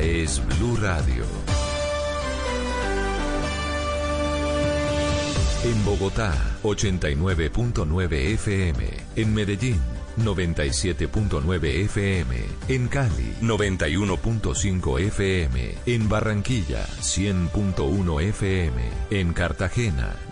Es Blue Radio. En Bogotá, 89.9 FM. En Medellín, 97.9 FM. En Cali, 91.5 FM. En Barranquilla, 100.1 FM. En Cartagena,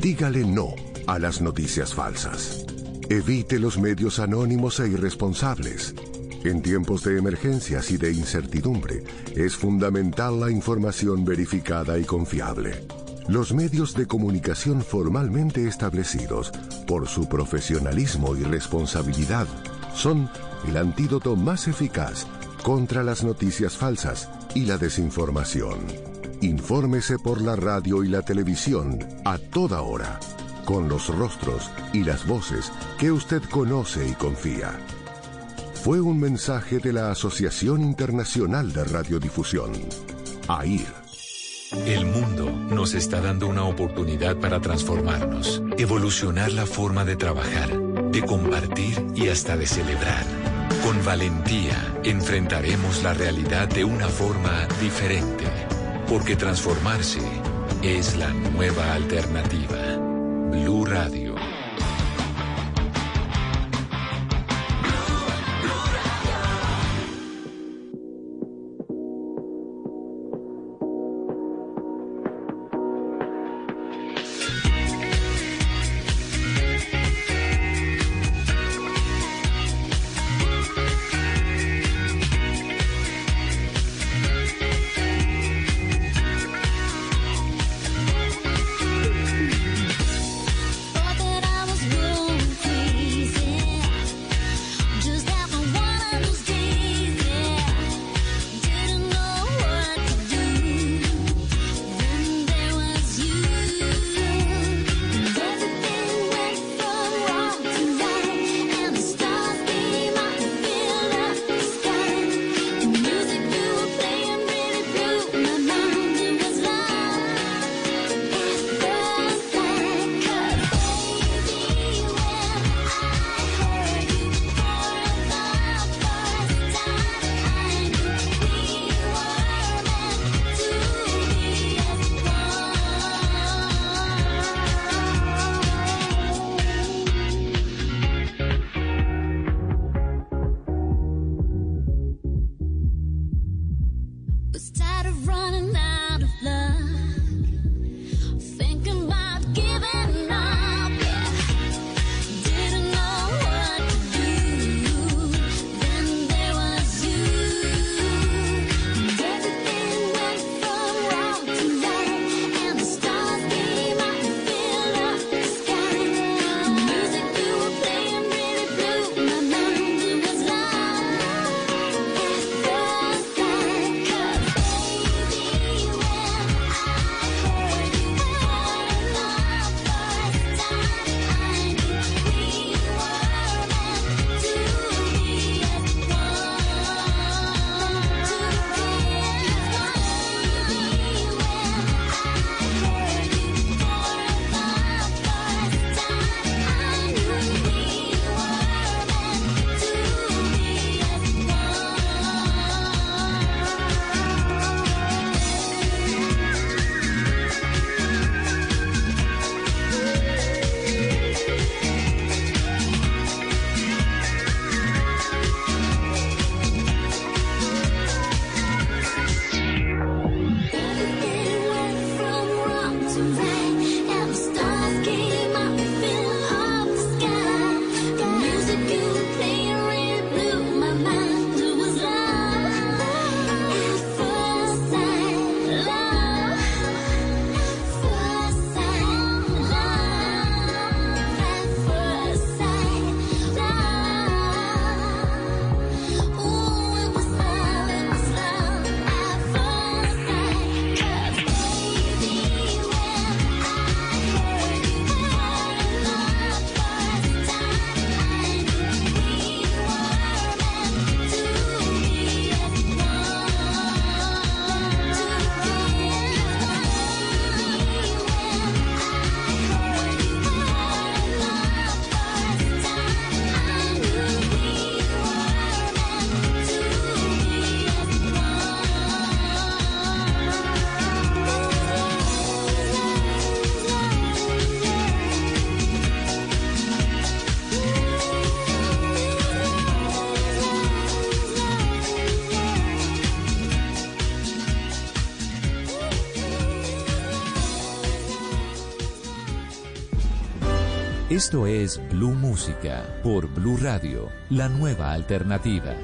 Dígale no a las noticias falsas. Evite los medios anónimos e irresponsables. En tiempos de emergencias y de incertidumbre, es fundamental la información verificada y confiable. Los medios de comunicación formalmente establecidos, por su profesionalismo y responsabilidad, son el antídoto más eficaz contra las noticias falsas y la desinformación. Infórmese por la radio y la televisión a toda hora, con los rostros y las voces que usted conoce y confía. Fue un mensaje de la Asociación Internacional de Radiodifusión, AIR. El mundo nos está dando una oportunidad para transformarnos, evolucionar la forma de trabajar, de compartir y hasta de celebrar. Con valentía enfrentaremos la realidad de una forma diferente porque transformarse es la nueva alternativa. Blue Radio. Esto es Blue Música por Blue Radio, la nueva alternativa.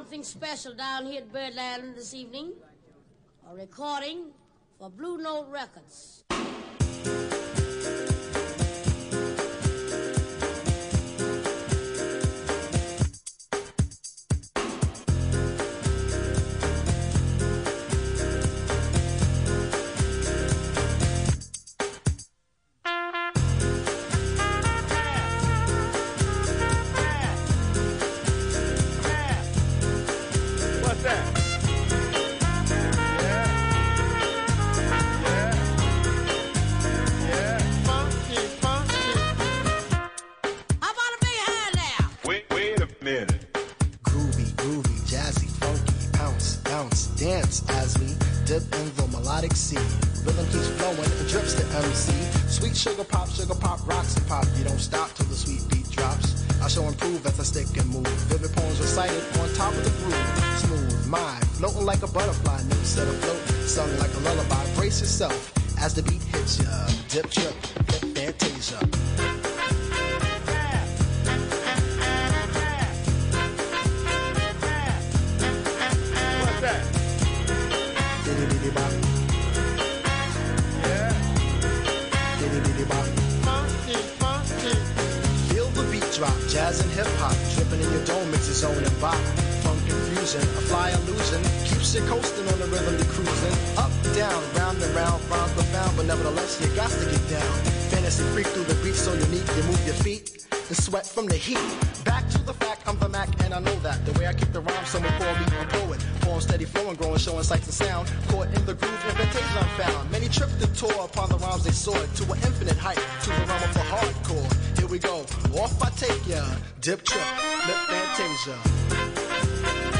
something special down here at Birdland this evening. A recording for Blue Note Records. exotic sea. Rhythm keeps flowing, it drips to MC. Sweet sugar pop, sugar pop, rocks and pop. You don't stop till the sweet beat drops. I shall improve as I stick and move. Vivid poems recited on top of the groove. Smooth mind, floating like a butterfly. New set of afloat, sung like a lullaby. Brace yourself as the beat hits ya. Dip, trip, bop, funk infusing, a fly illusion keeps you coasting on the rhythm, you cruising. Up, down, round and round, rhymes profound, but nevertheless you got to get down. Fantasy freak through the beat, so unique, you move your feet and sweat from the heat. Back to the fact, I'm the Mac, and I know that. The way I keep the rhyme, someone call me a poet. Form steady flowing, growing, showing sights and sound. Caught in the groove, invitation I found. Many tripped and tore upon the rhymes they soared to an infinite height, to the realm of the hardcore. Here we go, off I take ya, dip trip, lip Show.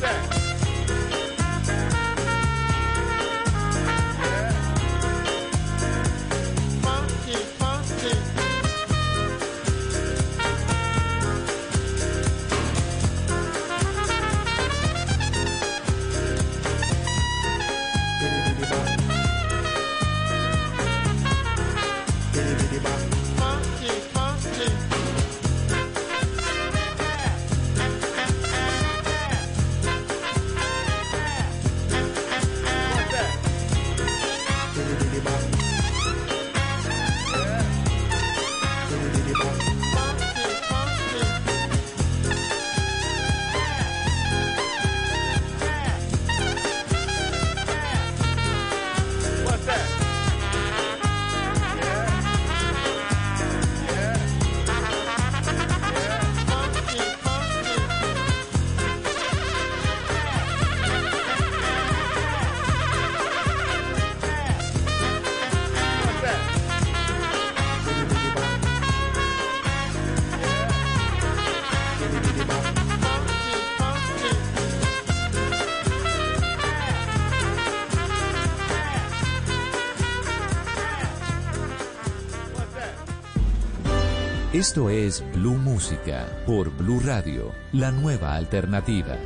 that. Esto es Blue Música por Blue Radio, la nueva alternativa.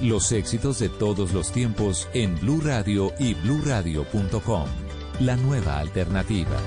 los éxitos de todos los tiempos en Blue Radio y BlueRadio.com. La nueva alternativa.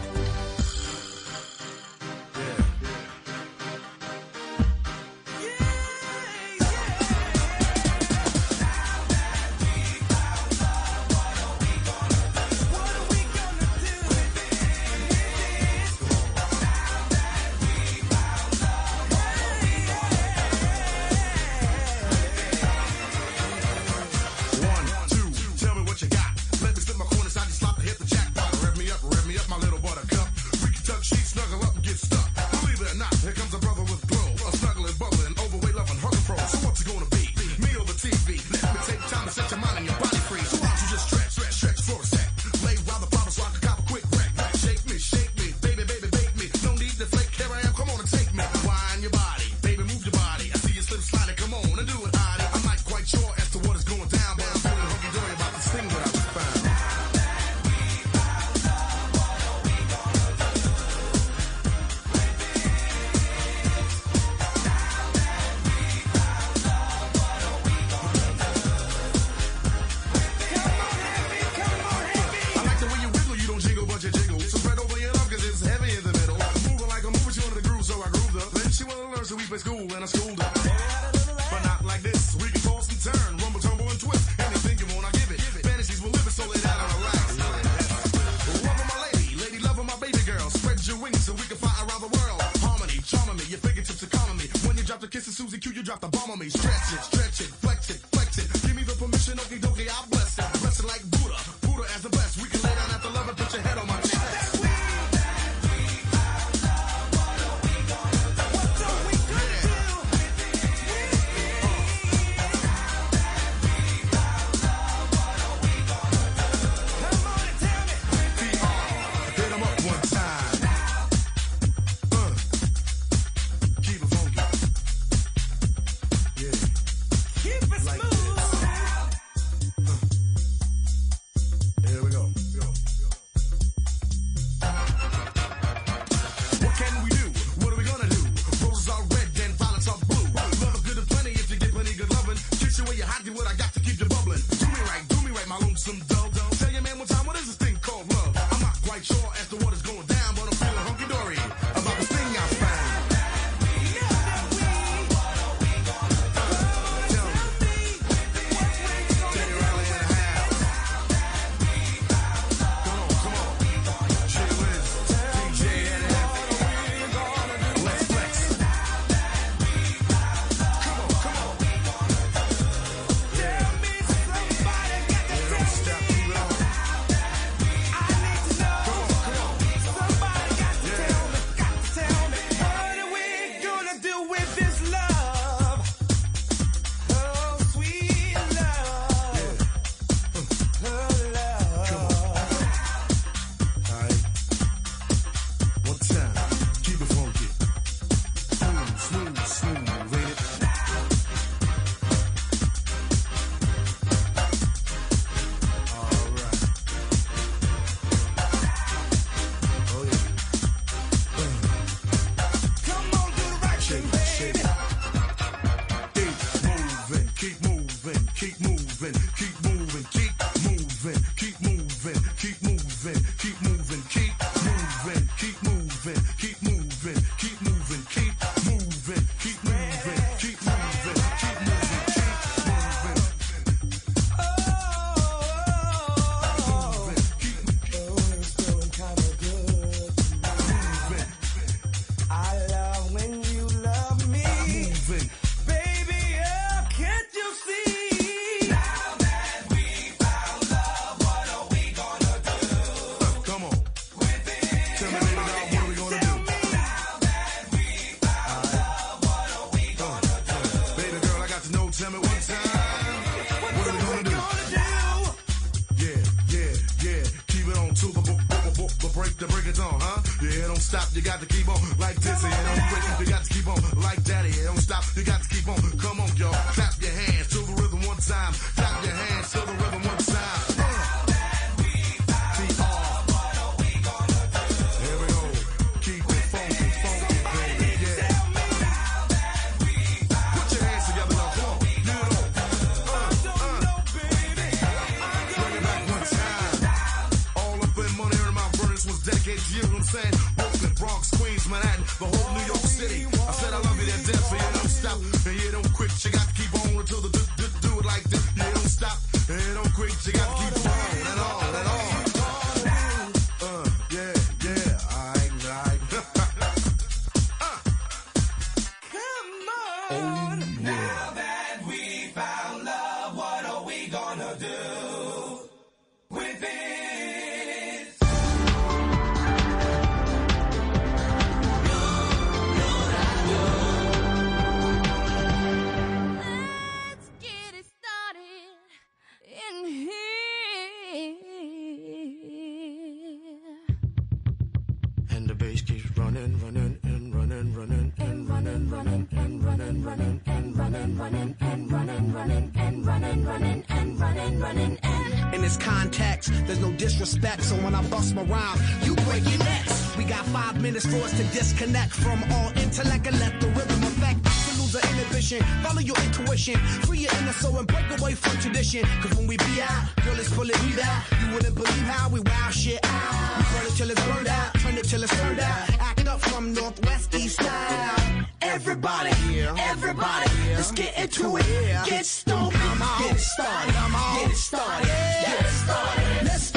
Disconnect from all intellect and let the rhythm affect. To lose the inhibition, follow your intuition, free your inner soul and break away from tradition. Cause when we be out, girl, it's pulling me out. You wouldn't believe how we wow shit out. We burn it till it's burned out, turn it till it's turned out. Act up from Northwest East style. Everybody, everybody, let's get into it. Get stoned, get it started, get it started, get it started. Let's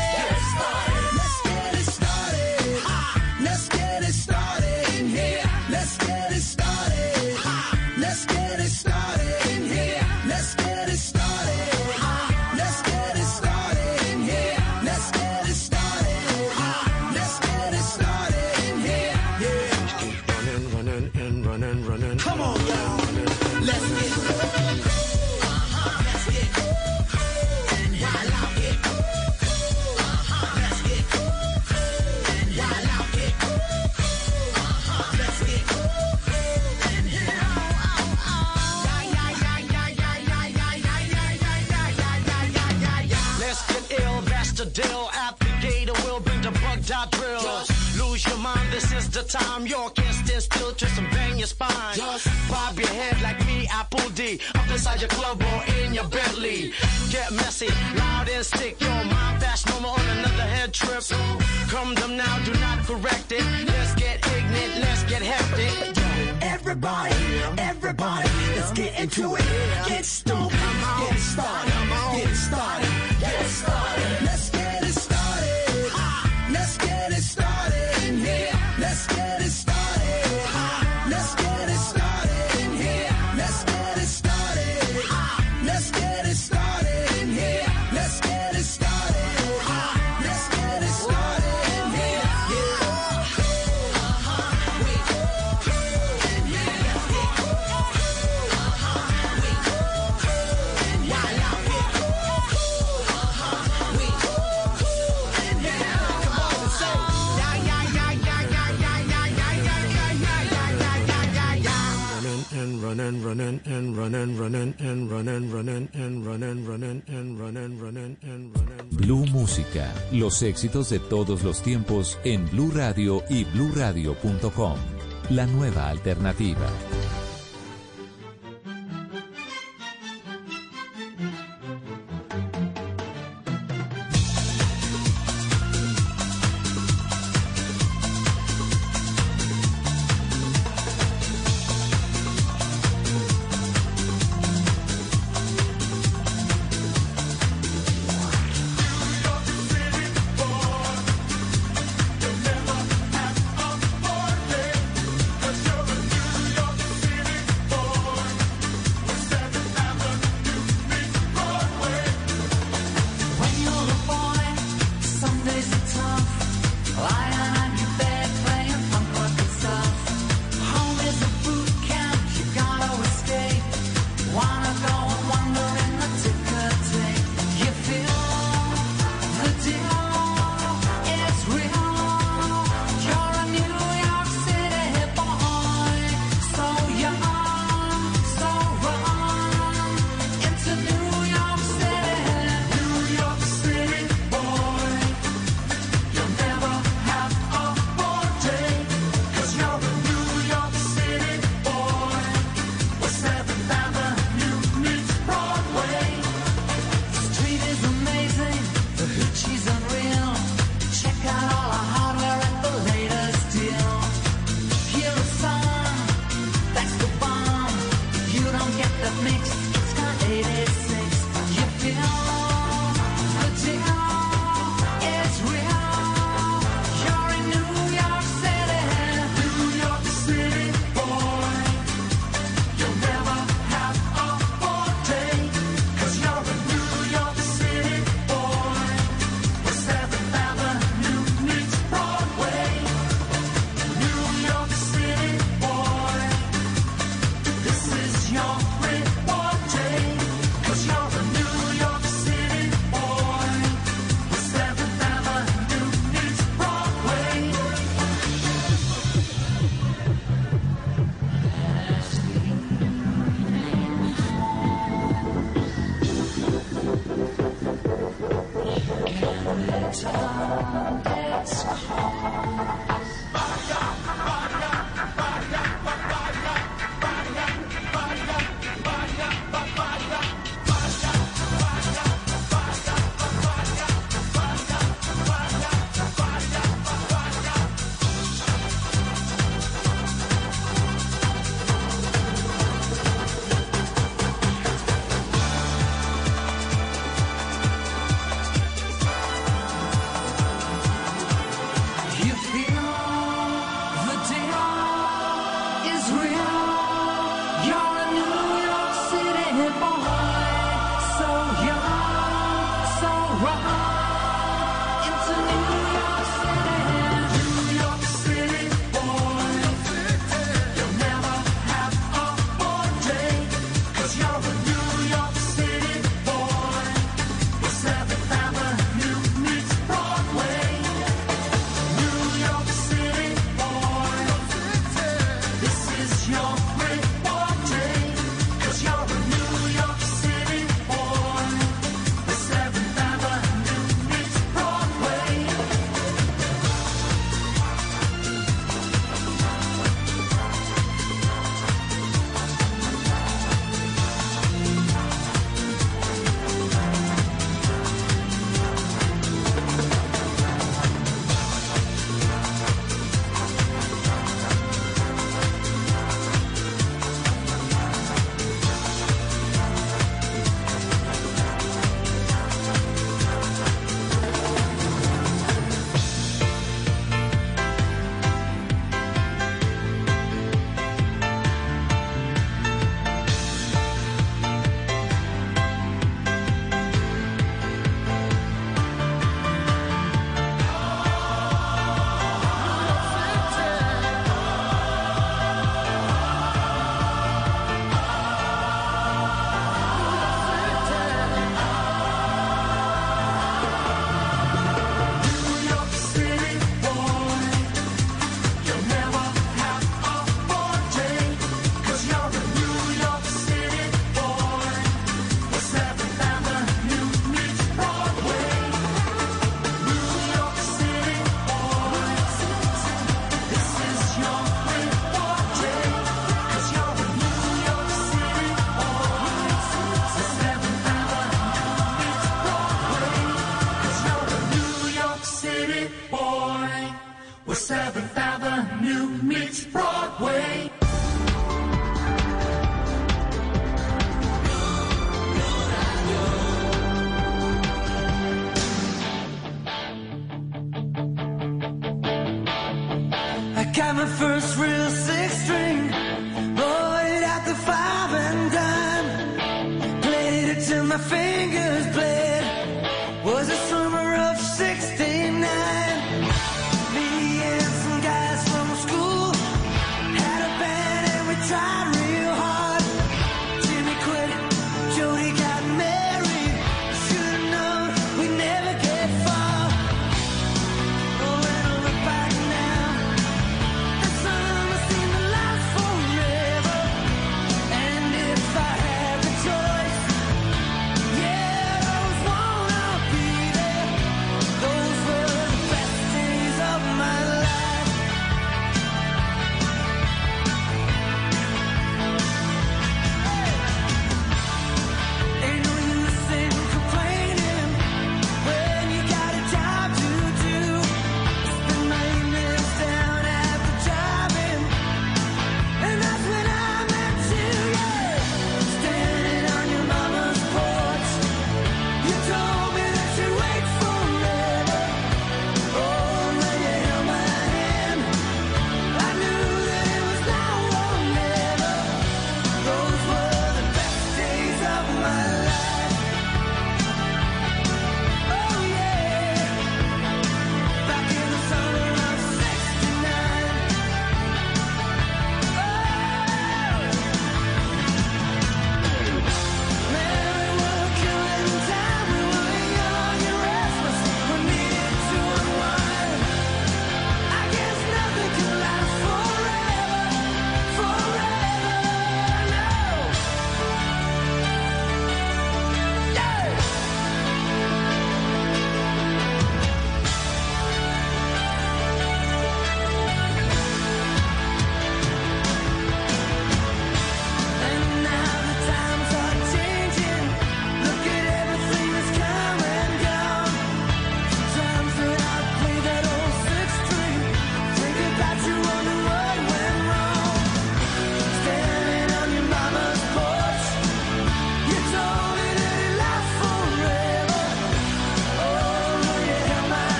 time. You can't stand still, twist and bang your spine. Just bob your head like me, Apple D. Up inside your club or in your Bentley. Get messy, loud and sick. Your mind fast, no more on another head trip. Come them now, do not correct it. Let's get ignorant, let's get hectic. Everybody, everybody, let's get into it. Get stoked, get started, get started, get started. Let's Blue Música, los éxitos de todos los tiempos en Blue Radio y bluradio.com. La nueva alternativa.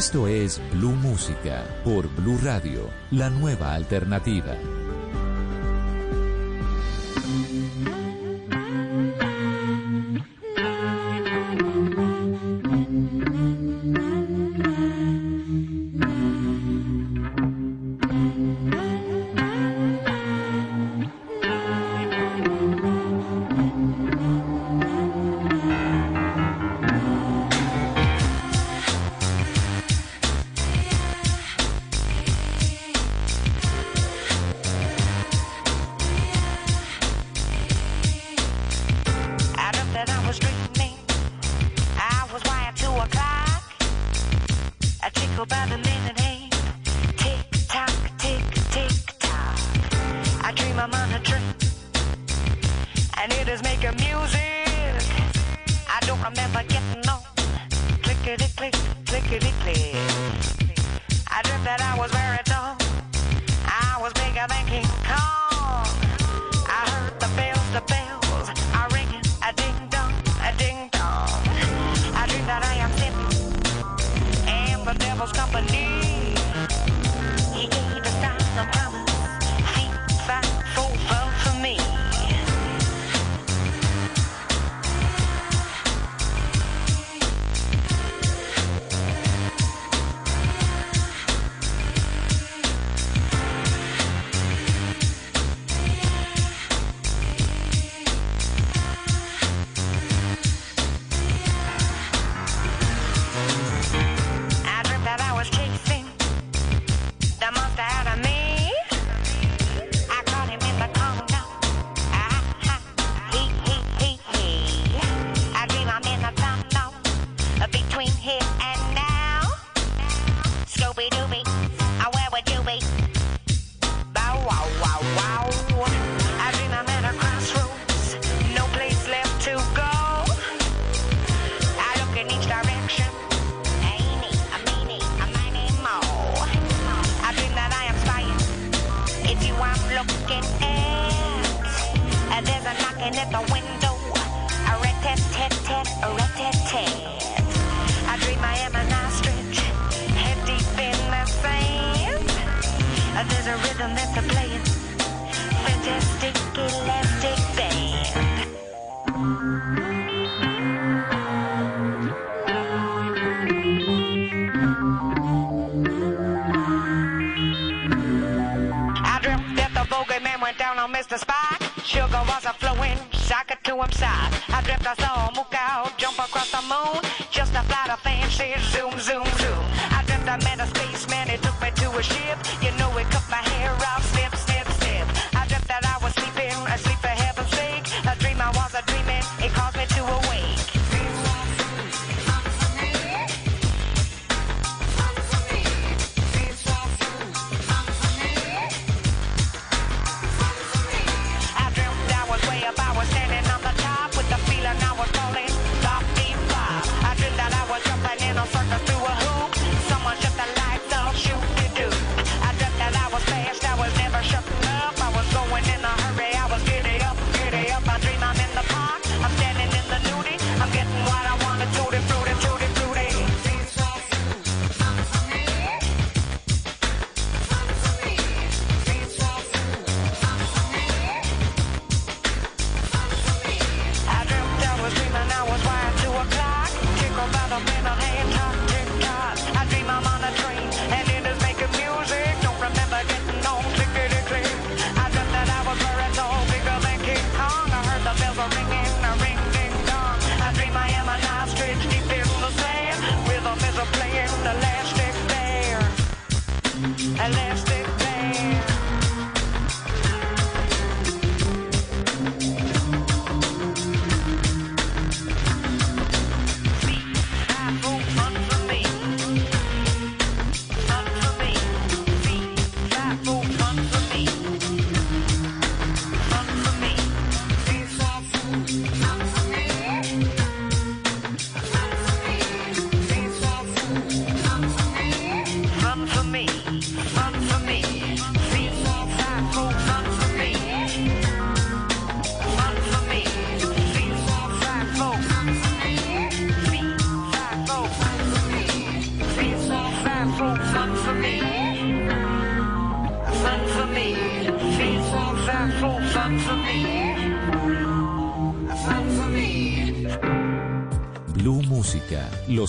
Esto es Blue Música por Blue Radio, la nueva alternativa. just a spark Sugar was a flowing, socket to him side. I dreamt I saw a walk jump across the moon. Just a flight of fancy, zoom, zoom, zoom. I dreamt I met a spaceman, he took me to a ship. You know it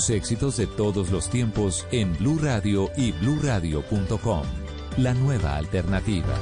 éxitos de todos los tiempos en Blue Radio y BlueRadio.com. La nueva alternativa.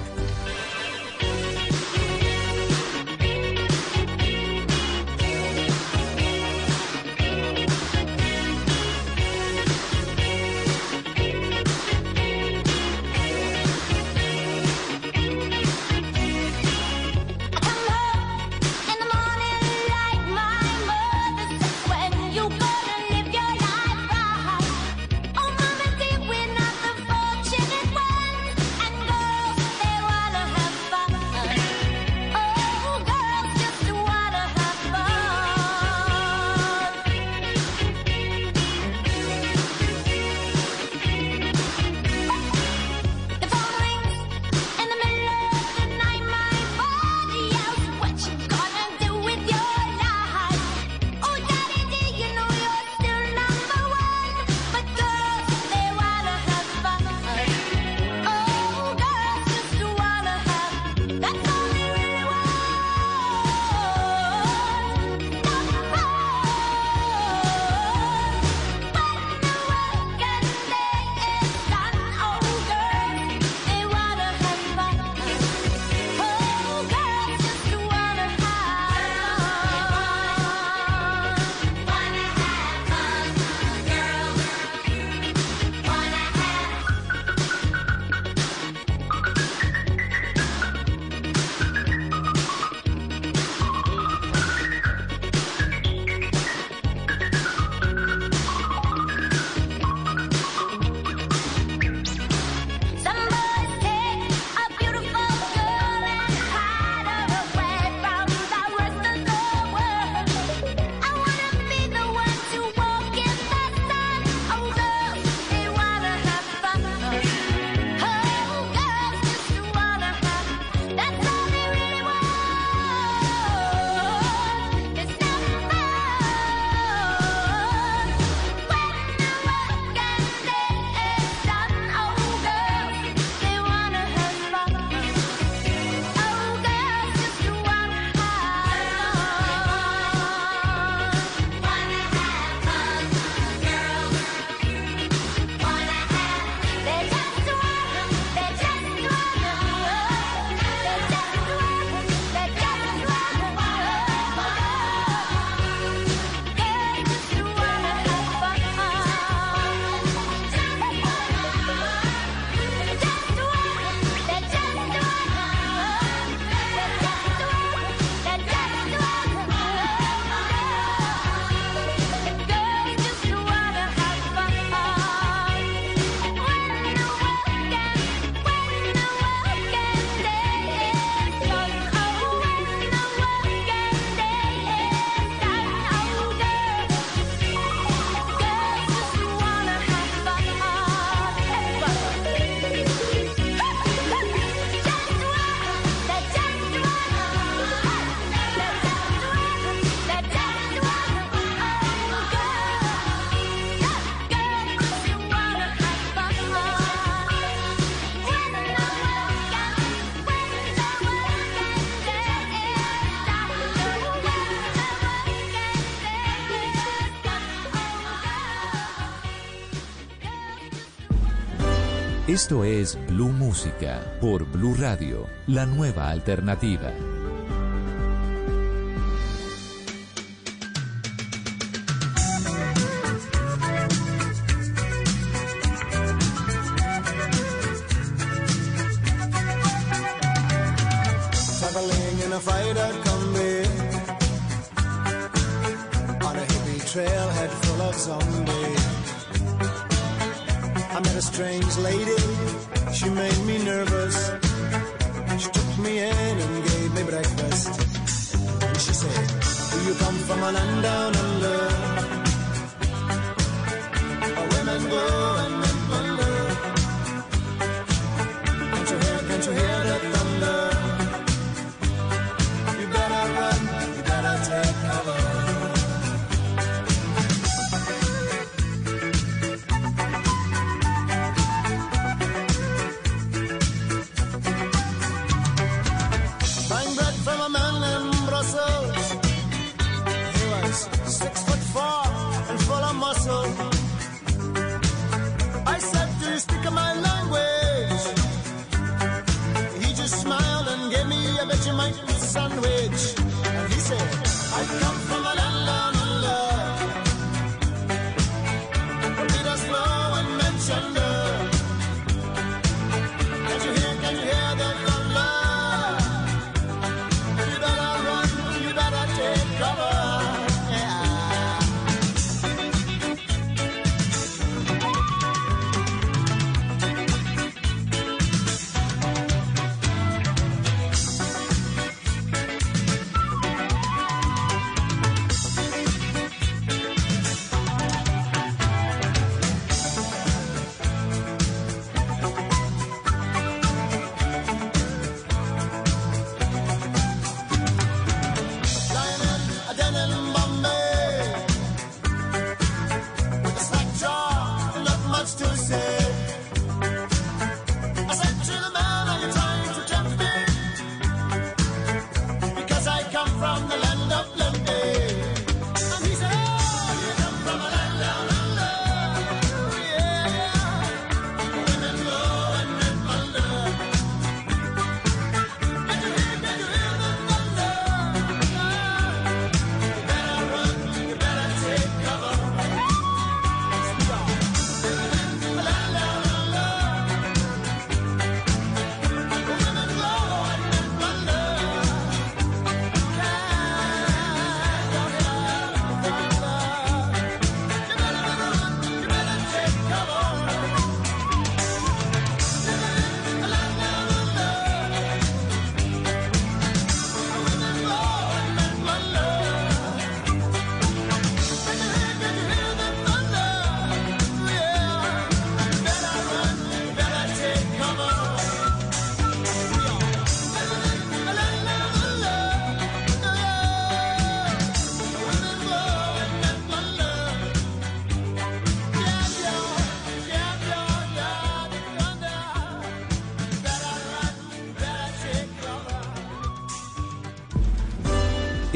Esto es Blue Música por Blue Radio, la nueva alternativa.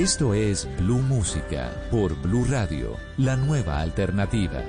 Esto es Blue Música por Blue Radio, la nueva alternativa.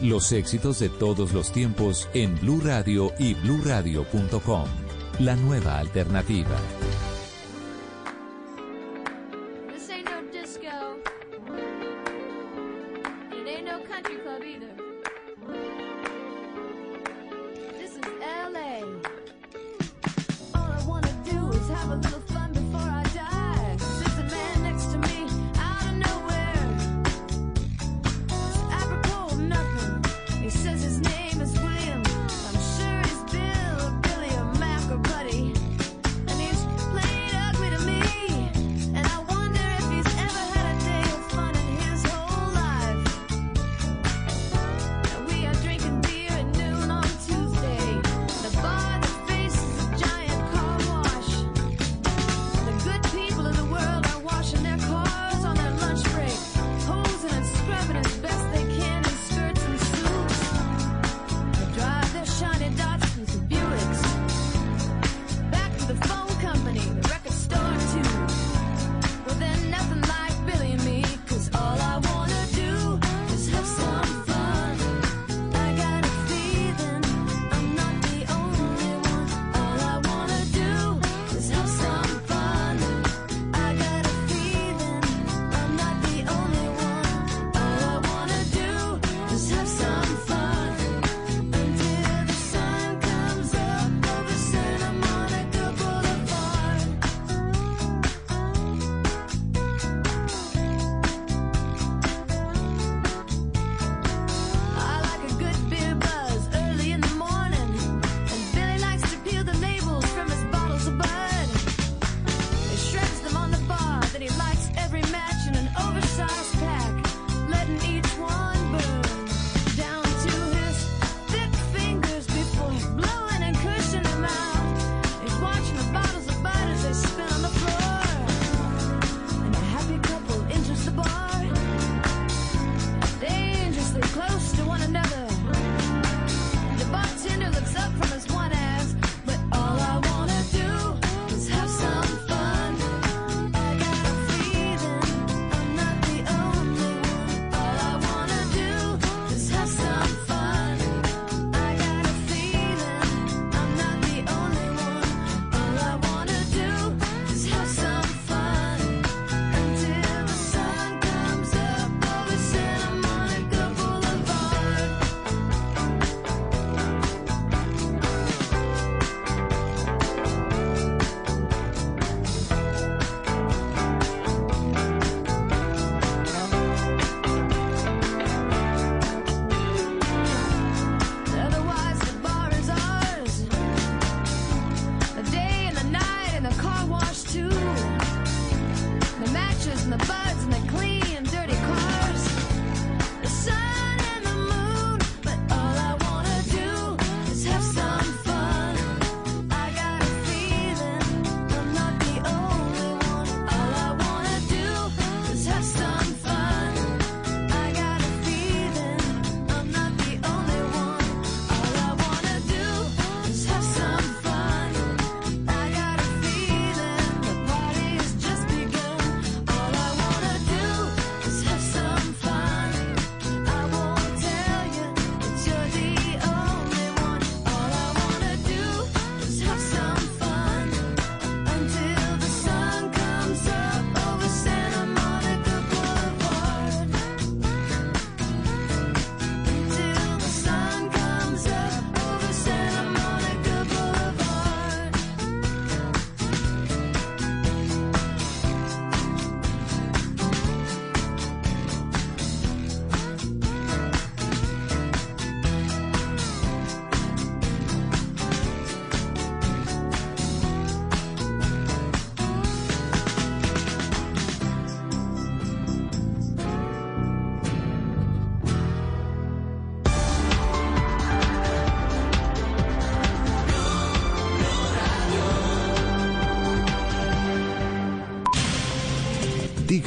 los éxitos de todos los tiempos en Blue Radio y BlueRadio.com. La nueva alternativa.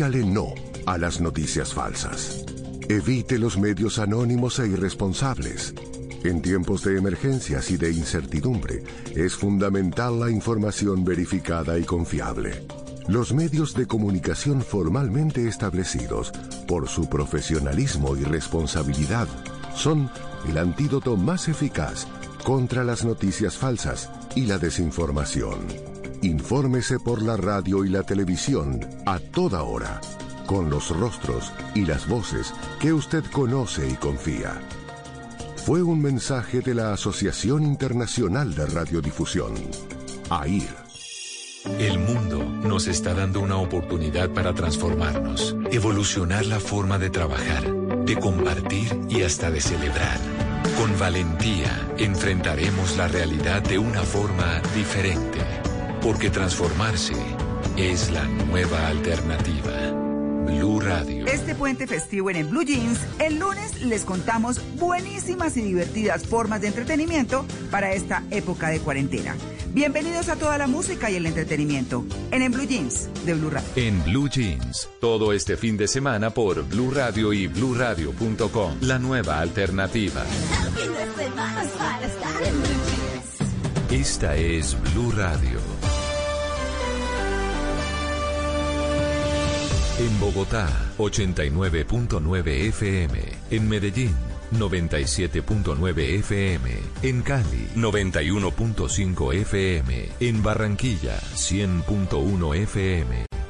No a las noticias falsas. Evite los medios anónimos e irresponsables. En tiempos de emergencias y de incertidumbre, es fundamental la información verificada y confiable. Los medios de comunicación formalmente establecidos, por su profesionalismo y responsabilidad, son el antídoto más eficaz contra las noticias falsas y la desinformación. Infórmese por la radio y la televisión a toda hora, con los rostros y las voces que usted conoce y confía. Fue un mensaje de la Asociación Internacional de Radiodifusión, AIR. El mundo nos está dando una oportunidad para transformarnos, evolucionar la forma de trabajar, de compartir y hasta de celebrar. Con valentía enfrentaremos la realidad de una forma diferente, porque transformarse es la nueva alternativa. Blue Radio. Este puente festivo en el Blue Jeans, el lunes les contamos buenísimas y divertidas formas de entretenimiento para esta época de cuarentena. Bienvenidos a toda la música y el entretenimiento en En Blue Jeans de Blue Radio. En Blue Jeans, todo este fin de semana por Blue Radio y BlueRadio.com, la nueva alternativa. Esta es Blue Radio. En Bogotá, 89.9 FM. En Medellín, 97.9 FM. En Cali, 91.5 FM. En Barranquilla, 100.1 FM.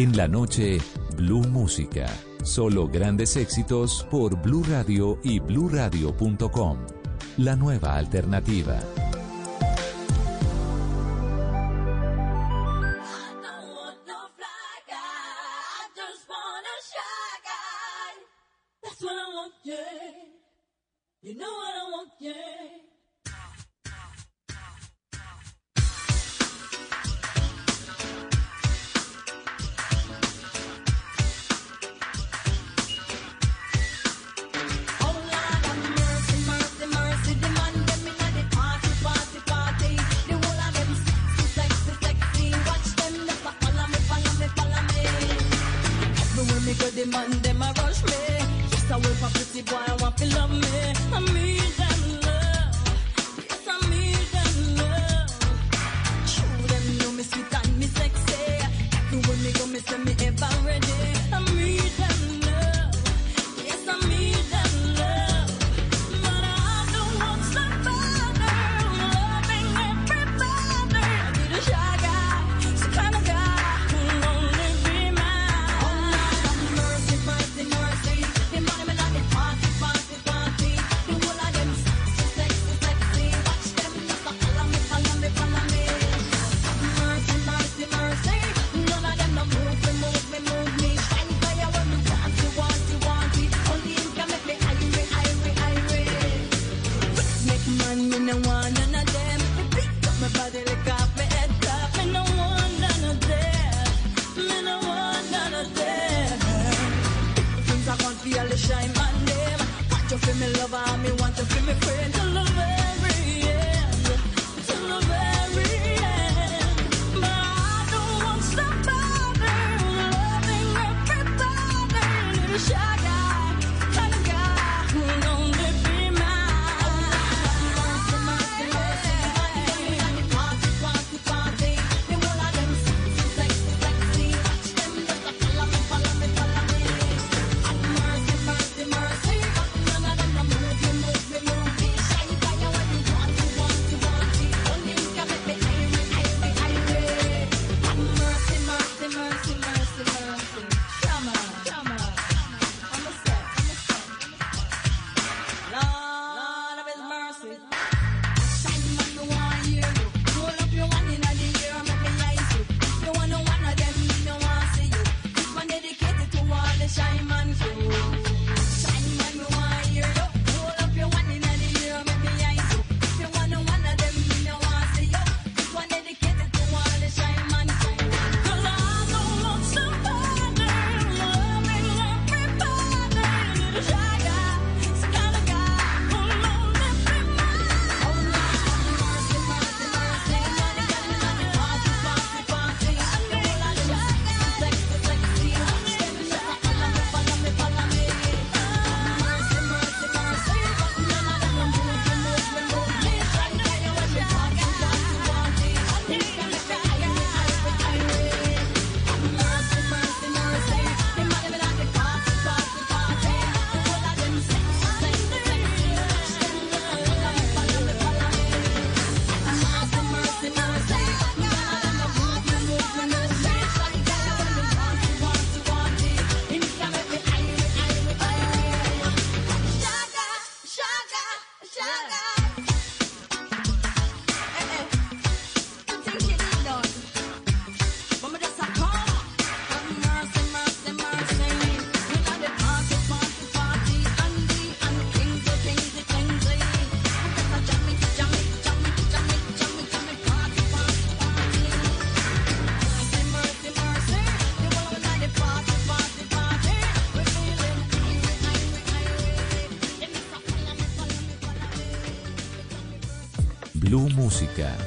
En la noche, Blue Música. Solo grandes éxitos por Blue Radio y bluradio.com. La nueva alternativa. You know I want, yeah.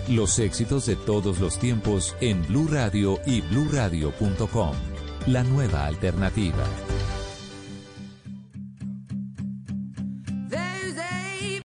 los éxitos de todos los tiempos en Blue Radio y BlueRadio.com. La nueva alternativa.